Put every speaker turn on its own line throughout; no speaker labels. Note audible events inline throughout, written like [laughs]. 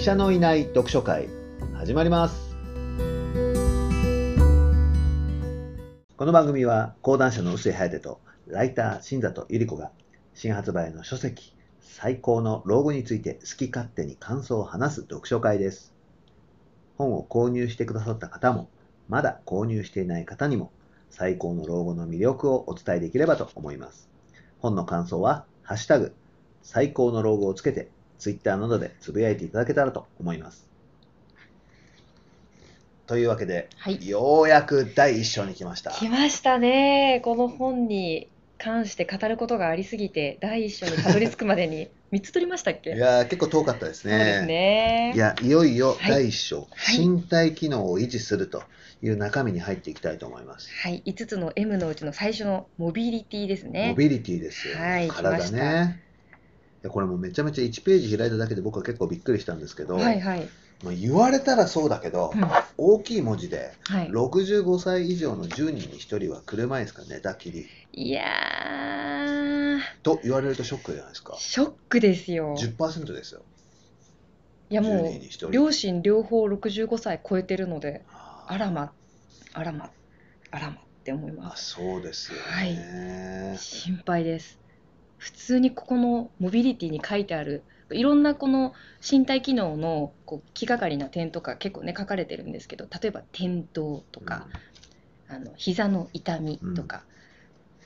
医者のいない読書会始まります。この番組は講談社の臼井颯とライター新里百合子が新発売の書籍最高の老後について好き勝手に感想を話す読書会です。本を購入してくださった方もまだ購入していない方にも最高の老後の魅力をお伝えできればと思います。本の感想はハッシュタグ最高の老後をつけてツイッターなどでつぶやいていただけたらと思います。というわけで、
はい
ようやく第一章に来ました。
来ましたね。この本に関して語ることがありすぎて、第一章にたどり着くまでに [laughs] 3つ取りましたっけ？
いやー結構遠かったですね。
すね。
いや、いよいよ
はい
第一章、
はい
身体機能を維持するという中身に入っていきたいと思います。
はい、5つの M のうちの最初のモビリティですね
モ。ビリティですよ。
はい来
体
ました
ね。これもうめちゃめちゃ1ページ開いただけで僕は結構びっくりしたんですけど、
はいはい。
まあ、言われたらそうだけど、
うん。
大きい文字で
はい、
65歳以上の10人に1人は車椅子か寝たきり。
いやー、
と言われるとショックじゃないですか。
ショックですよ。
10%ですよ。
いやも
10人
う、
に1人。
両親両方65歳超えてるので、
あ
あらま、あらま、あらまって思い
あ
ます。
そうですよ
はい。
ね、
心配です普通にここのモビリティに書いてあるいろんなこの身体機能のこう気がかりな点とか結構ね書かれてるんですけど例えば転倒とか、あの膝の痛みとか、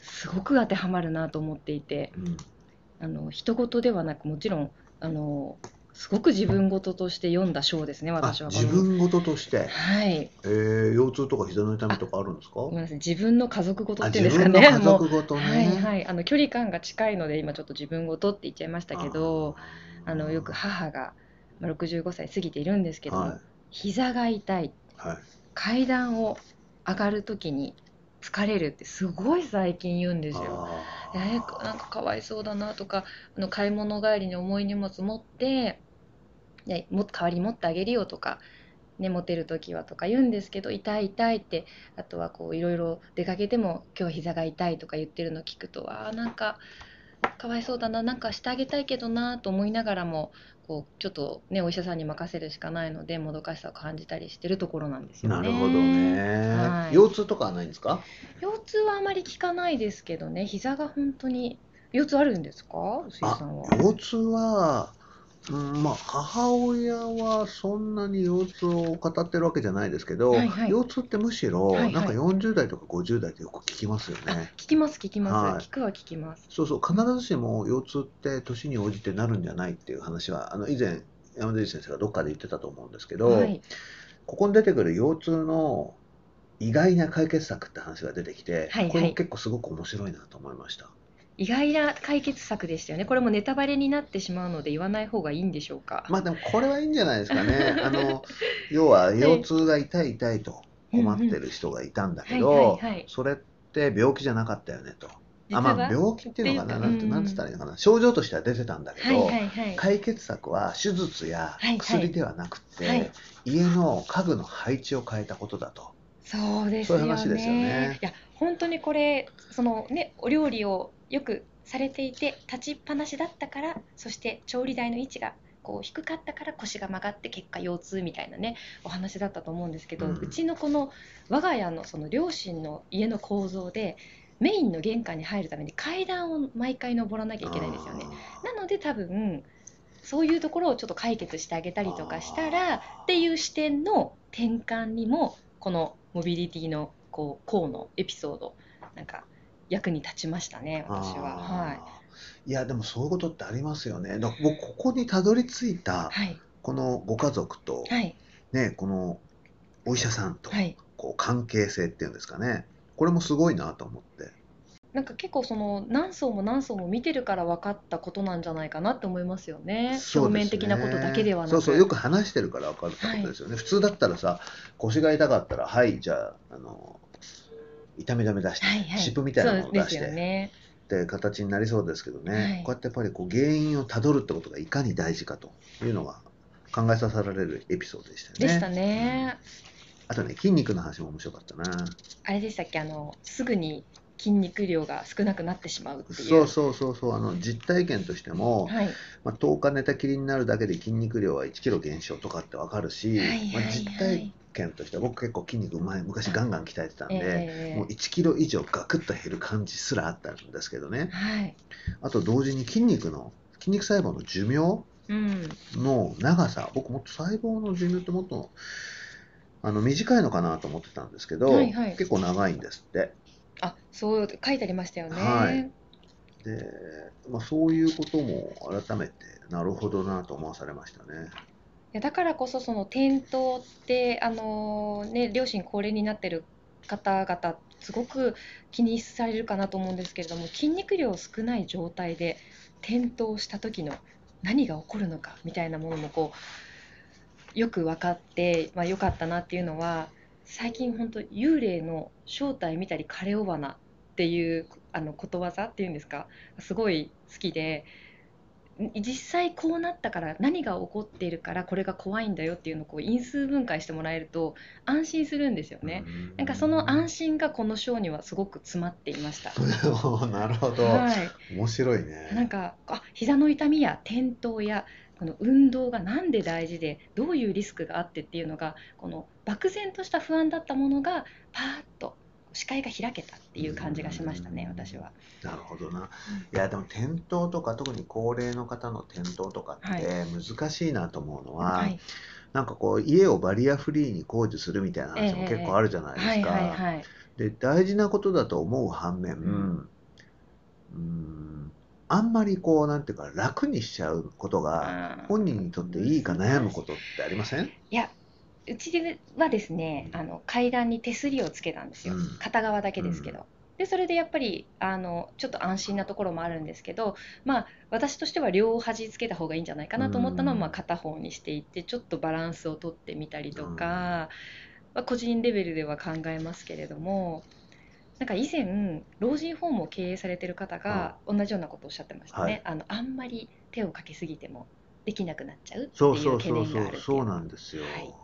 すごく当てはまるなと思っていて
うん。うん。
あの人事ではなくもちろんあのすごく自分事として読んだ章ですね
あ
私は。
自分事として、
はい。
えー、腰痛とか膝の痛みとかあるんですか？
ごめんなさい自分の家族事
あ
っていうんですかね。もう
族ごとね、
はいはい、あの距離感が近いので今ちょっと自分ごとって言っちゃいましたけどあのよく母がまあ65歳過ぎているんですけども、
はい。
膝が痛い。
はい。
階段を上がる時に疲れるってすごい最近言うんですよ。
あ
えーなんかかわいそうだなとかあの買い物帰りに重い荷物持っていやも代わりに持ってあげるよとか、ね、持てる時はとか言うんですけど痛い痛いってあとはこういろいろ出かけても今日膝が痛いとか言ってるの聞くとあーなんかかわいそうだななんかしてあげたいけどなと思いながらもこうちょっとねお医者さんに任せるしかないのでもどかしさを感じたりしてるところなんですよね。
なるほどね、
はい。
腰痛とかはないんですか？
腰痛はあまり聞かないですけどね膝が本当に腰痛あるんですか？臼井
あ
さんは。
腰痛は、うん、まあ母親はそんなに腰痛を語ってるわけじゃないですけど、
はいはい。
腰痛ってむしろ、
はいはい。
なんか40代とか50代ってよく聞きますよね。
聞きます聞きます、
はい。
聞くは聞きます。
そうそう必ずしも腰痛って年に応じてなるんじゃないっていう話はあの以前山田先生がどっかで言ってたと思うんですけど、
はい。
ここに出てくる腰痛の意外な解決策って話が出てきて、
はいはい。
これも結構すごく面白いなと思いました。
意外な解決策でしたよね。これもネタバレになってしまうので言わない方がいいんでしょうか、
まあでもこれはいいんじゃないですかね。[laughs] あの要は腰痛が痛い痛いと困ってる人がいたんだけ
はい
どそれって病気じゃなかったよねと。あまあ病気っていうのかな、なんて
うん
なんつったらいいのかな、症状としては出てたんだけ
はい
ど、解決策は手術や薬ではなくて、
はい。
家の家具の配置を変えたことだと。
そうですよね。
そういう話ですよね。
いや本当にこれそのねお料理をよくされていて立ちっぱなしだったからそして調理台の位置がこう低かったから腰が曲がって結果腰痛みたいなねお話だったと思うんですけど、
う
うんちのこの我が家のその両親の家の構造でメインの玄関に入るために階段を毎回登らなきゃいけないんですよね。
あ
なので多分そういうところをちょっと解決してあげたりとかしたらっていう視点の転換にもこのモビリティのこう項のエピソードなんか役に立ちましたね
ー
私は。はい。
いやでもそういうことってありますよね。だから僕ここにたどり着いた
はい。
このご家族と、
はい。
ねこのお医者さんと、
はい。
こう関係性っていうんですかね。これもすごいなと思って。
なんか結構その何層も何層も見てるから分かったことなんじゃないかなって思いますよね。
ね。
表面的なことだけではなく。
そうそうよく話してるから分かるってことですよね、普通だったらさ腰が痛かったらはいじゃああの痛み止め出して、
はいはい。
湿布みたいなのを出して、
よね。
って形になりそうですけどね、
はい。
こうやってやっぱりこう原因をたどるってことがいかに大事かというのが考えさせられるエピソードでしたよね。
でしたね。
あとね筋肉の話も面白かったな。
あれでしたっけ？あのすぐに筋肉量が少なくなってしまう。
そうそうそうそう。あの実体験としても、
はい、
まあ、10日寝たきりになるだけで筋肉量は1キロ減少とかって分かるし、
はいはいはい。
まあ、実体験としては僕結構筋肉前昔ガンガン鍛えてたんで、
ええ。
もう1キロ以上ガクッと減る感じすらあったんですけどね。
はい、
あと同時に筋肉の筋肉細胞の寿命
うん、
の長さ僕もっと細胞の寿命ってもっとあの短いのかなと思ってたんですけど、
はいはい。
結構長いんですって。
あ、そう書いてありましたよね。
はい。で、まあ、そういうことも改めてなるほどなと思わされましたね。
いやだからこそその転倒ってあのね両親高齢になってる方々すごく気にされるかなと思うんですけれども筋肉量少ない状態で転倒した時の何が起こるのかみたいなものもこうよく分かって、まあ、よかったなっていうのは最近本当幽霊の正体見たり枯れ尾花っていうあのことわざっていうんですかすごい好きで実際こうなったから何が起こっているからこれが怖いんだよっていうのをこう因数分解してもらえると安心するんですよね。
うん
なんかその安心がこの章にはすごく詰まっていました。
なるほど、
はい、
面白いね
なんかあ膝の痛みや転倒やこの運動がなんで大事でどういうリスクがあってっていうのがこの漠然とした不安だったものがパーッと視界が開けたっていう感じがしましたね私は。
なるほどな。いやでも転倒とか特に高齢の方の転倒とか
はい。
って難しいなと思うのは、
はい。
なんかこう家をバリアフリーに工事するみたいな話も
ええ
結構あるじゃないですか。で大事なことだと思う反面、
うん。
うんあんまりこうなんていうか楽にしちゃうことが本人にとっていいか悩むことってありません？
いやうちではですねあの階段に手すりをつけたんですよ、
うん。
片側だけですけど。でそれでやっぱりあのちょっと安心なところもあるんですけど、まあ、私としては両端つけた方がいいんじゃないかなと思ったのは、
うん。
まあ、片方にしていってちょっとバランスをとってみたりとか、まあ、個人レベルでは考えますけれどもなんか以前老人ホームを経営されてる方が同じようなことをおっしゃってましたね、
はい。
あのあんまり手をかけすぎてもできなくなっちゃうってい
そうう
懸
そうそう。
念があるっていう
そう。そうなんですよ、
はい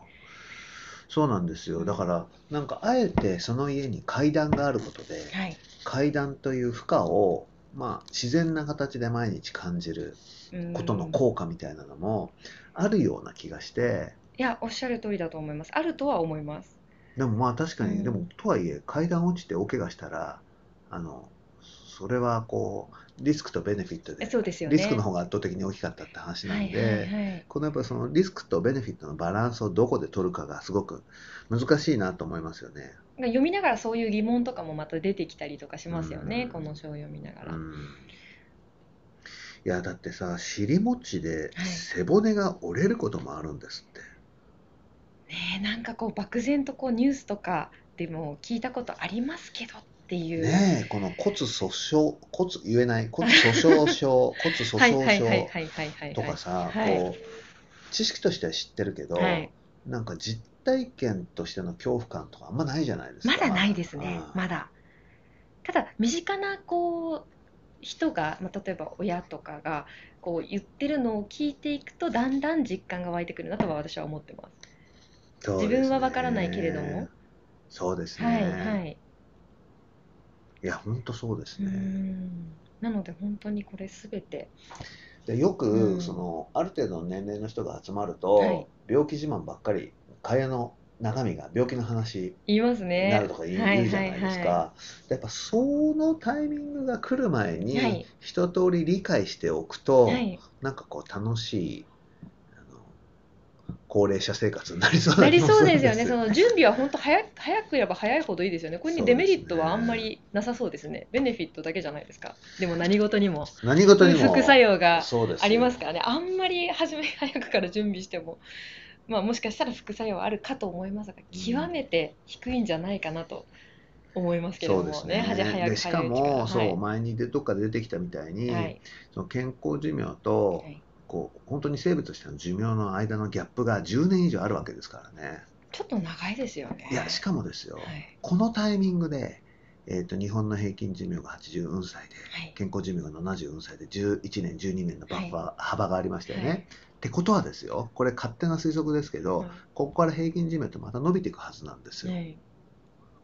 そうなんですよ。だからなんかあえてその家に階段があることで、
はい。
階段という負荷をまあ自然な形で毎日感じる
うん。
ことの効果みたいなのもあるような気がして。
いやおっしゃる通りだと思います。あるとは思います。
でもまあ確かに、
うん。
でもとはいえ階段落ちて大怪我したらあのそれはこうリスクとベネフィット
え
で、
そうですよね。
リスクの方が圧倒的に大きかったって話なんで、
はいはいはい。
このやっぱりそのリスクとベネフィットのバランスをどこで取るかがすごく難しいなと思いますよね。
読みながらそういう疑問とかもまた出てきたりとかしますよね、
うん。
この章を読みながら、
うん。いやだってさ尻餅で
はい
背骨が折れることもあるんですって。
ねえなんかこう漠然とこうニュースとかでも聞いたことありますけどっていう、
ねえこの骨粗鬆骨言えない骨粗鬆症 [laughs] 骨粗
はい
鬆
はいはい
症とかさ知識としては知ってるけど、
はい。
なんか実体験としての恐怖感とかあんまないじゃないですか。
まだないですね。
うん。
まだ。ただ身近なこう人が、まあ、例えば親とかがこう言ってるのを聞いていくとだんだん実感が湧いてくるなとは私は思ってます。
すね。
自分はわからないけれども。
そうですね。
はいはい
いや本当そうです
う
ね。
ん。なので本当にこれすべて。
でよく、
うん。
そのある程度の年齢の人が集まると、
はい。
病気自慢ばっかり会話の中身が病気の話
言います
に
ね。
なるとか言う,、
はい
言うじゃないですか、
は
やっぱそのタイミングが来る前に、
はい。
一通り理解しておくと、
はい。
なんかこう楽しい高齢者生活になりそう
なりそうですよね。[laughs] その準備は本当早早くやれば早いほどいいですよね。これにデメリットはあんまりなさそうですね。ベネフィットだけじゃないですか。でも何事にも
何事にも
副作用がありますからね。あんまり初め早くから準備しても、まあもしかしたら副作用はあるかと思いますが、極めて低いんじゃないかなと思いますけれども
ね
ね。く
でしかも、そう
はい
前にでどっかで出てきたみたいに、
はい
その健康寿命と、
はい
こう本当に生物としての寿命の間のギャップが10年以上あるわけですからね。
ちょっと長いですよね。
いやしかもですよ、
はい
このタイミングで、えー、と日本の平均寿命が84歳で
はい
健康寿命が74歳で11年12年のバッファー、幅がありましたよね。
はい
ってことはですよこれ勝手な推測ですけど、
はい
ここから平均寿命ってまた伸びていくはずなんですよ。
はい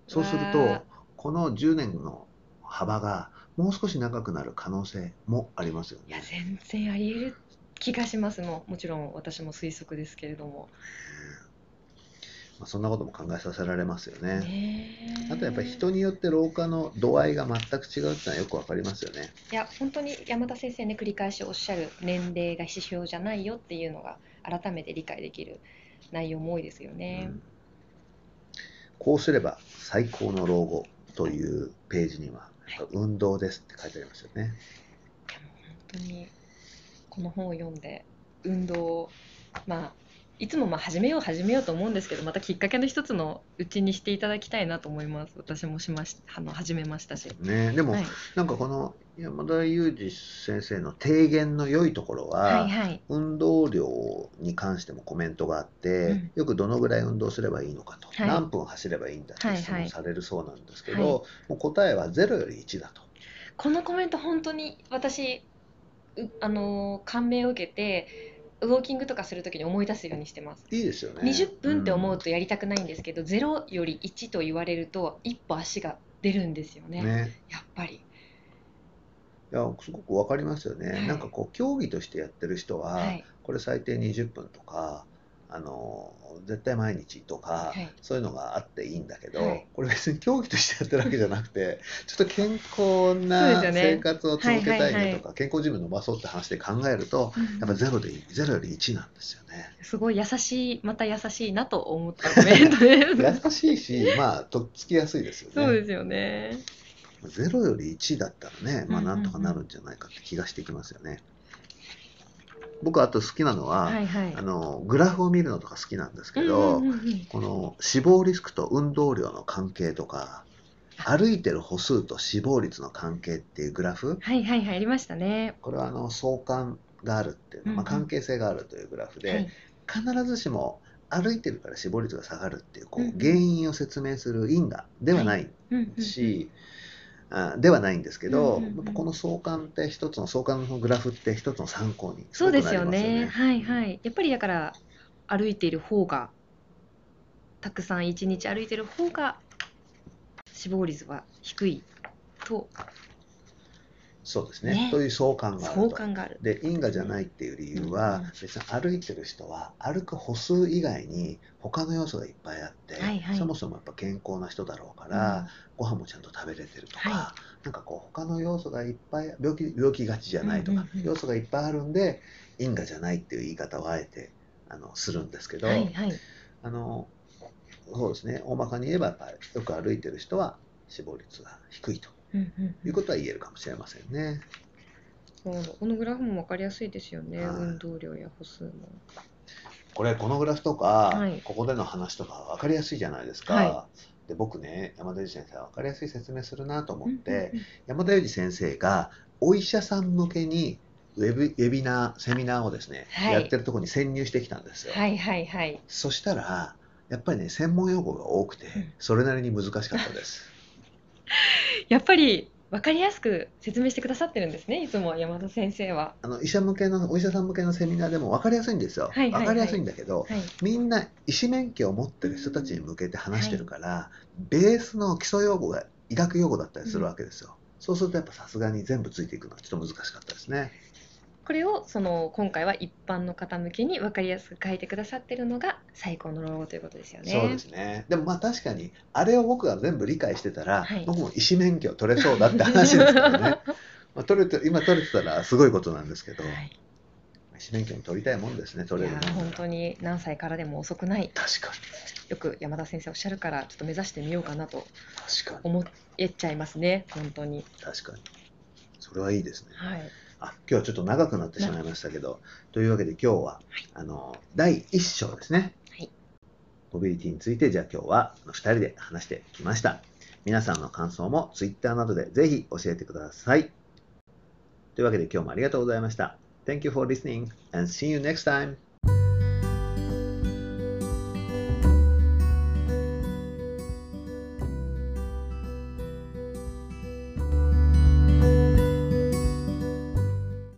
そうするとこの10年の幅がもう少し長くなる可能性もありますよ
いや
ね。
全然あり得る気がしますもんもちろん私も推測ですけれども
まあ、そんなことも考えさせられますよね。あとやっぱり人によって老化の度合いが全く違うってのはよくわかりますよね。
いや本当に山田先生ね繰り返しおっしゃる年齢が指標じゃないよっていうのが改めて理解できる内容も多いですよね
う。んこうすれば最高の老後というページには、やっぱ運動ですって書いてありますよね。
いやもう本当にこの本を読んで運動をまあいつもまあ始めよう始めようと思うんですけどまたきっかけの一つのうちにしていただきたいなと思います。私もしましあの始めましたし、
ね、でも、
はい、
なんかこの山田裕二先生の提言の良いところは、
はいはい。
運動量に関してもコメントがあって、
うん。
よくどのぐらい運動すればいいのかと、
はい。
何分走ればいいんだって質
はいはい。
問されるそうなんですけど、
はい。
もう答えは0より1だと。
このコメント本当に私うあのー感銘を受けてウォーキングとかするときに思い出すようにしてます。
いいですよね。
20分って思う
と
とやりたくないんですけど、0より1と言われると一歩足が出るんですよね。
ね。
やっぱり。
いやすごくわかりますよね、
はい
なんかこう競技としてやってる人は、
はい
これ最低20分とかあの絶対毎日とか、
はい
そういうのがあっていいんだけど、
はい
これ別に競技としてやってるわけじゃなくて [laughs] ちょっと健康な生活を続けたいねとか、健康寿命伸ばそうって話で考えるとやっぱゼロでゼロより1なんですよね。
すごい優しい、また優しいなと思ったコメントです。[laughs]
優しいしまあとっつきやすいですよね。
そうですよね。
ゼロより1だったらね、まあ、
うんうんうん
なんとかなるんじゃないかって気がしてきますよね。僕あと好きなのは、
はいはい。
あのグラフを見るのとか好きなんですけど、
うんうんうんうん。
この死亡リスクと運動量の関係とか歩いてる歩数と死亡率の関係っていうグラフ。
はいはいはい、ありましたね。
これはあの相関があるっていうの、まあ、
うん。うん
関係性があるというグラフで、
はい。
必ずしも歩いてるから死亡率が下がるっていうこう
うんうん。
原因を説明する因果ではない
うんうん。
し、あではないんですけど、
うんうん
この相関って一つの相関のグラフって一つの参考に
そうですよね。はいはい。やっぱりだから歩いている方がたくさん一日歩いてる方が死亡率は低いと
そうですね。
ね。
という相関があると。
相関がある。
で因果じゃないっていう理由は、
うん。うん
別に歩いてる人は歩く歩数以外に他の要素がいっぱいあって、
はいはい。
そもそもやっぱ健康な人だろうから、ご飯もちゃんと食べれてるとか、
は
なんかこう他の要素がいっぱい病気病気がちじゃないとか、
うんうんうん。
要素がいっぱいあるんで因果じゃないっていう言い方をあえてあのするんですけど、
はいはい。
あのそうですね。大まかに言えばやっぱりよく歩いてる人は死亡率が低いと。
うんうん
いうことは言えるかもしれませんね。
そうこのグラフも分かりやすいですよね。
はい
運動量や歩数も。
これこのグラフとか、
はい
ここでの話とか分かりやすいじゃないですか。
は
で僕ね山田裕二先生は分かりやすい説明するなと思って、
うん
山田裕二先生がお医者さん向けにウェブウェビナーセミナーをですね、
はい
やってるところに潜入してきたんですよ。
はいはいはい。
そしたらやっぱりね専門用語が多くて、
うん
それなりに難しかったです。[laughs]
やっぱり分かりやすく説明してくださってるんですね。いつも山田先生は。
あの医者向けのお医者さん向けのセミナーでも分かりやすいんですよ。
はいはいはい
分かりやすいんだけど、
はい。
みんな医師免許を持ってる人たちに向けて話してるから、ベースの基礎用語が医学用語だったりするわけですよ。そうするとやっぱさすがに全部ついていくのはちょっと難しかったですね。
これをその今回は一般の方向けに分かりやすく書いてくださってるのが最高の老後ということですよね。
そうですね。でもまあ確かにあれを僕が全部理解してたら、
はい
僕も医師免許取れそうだって話ですからね。[laughs] まあ、取れて今取れてたらすごいことなんですけど、
はい
医師免許も取りたいもんですね。取
い
れるも
本当に何歳からでも遅くない
確か
よく山田先生おっしゃるからちょっと目指してみようかなと思えちゃいますね本当に
確かに。それはいいですね。
はい
あ今日はちょっと長くなってしまいましたけど、というわけで今日は、あの第1章ですね、
はい
モビリティについてじゃあ今日は2人で話してきました。皆さんの感想も Twitter などでぜひ教えてください。というわけで今日もありがとうございました。Thank you for listening and see you next time.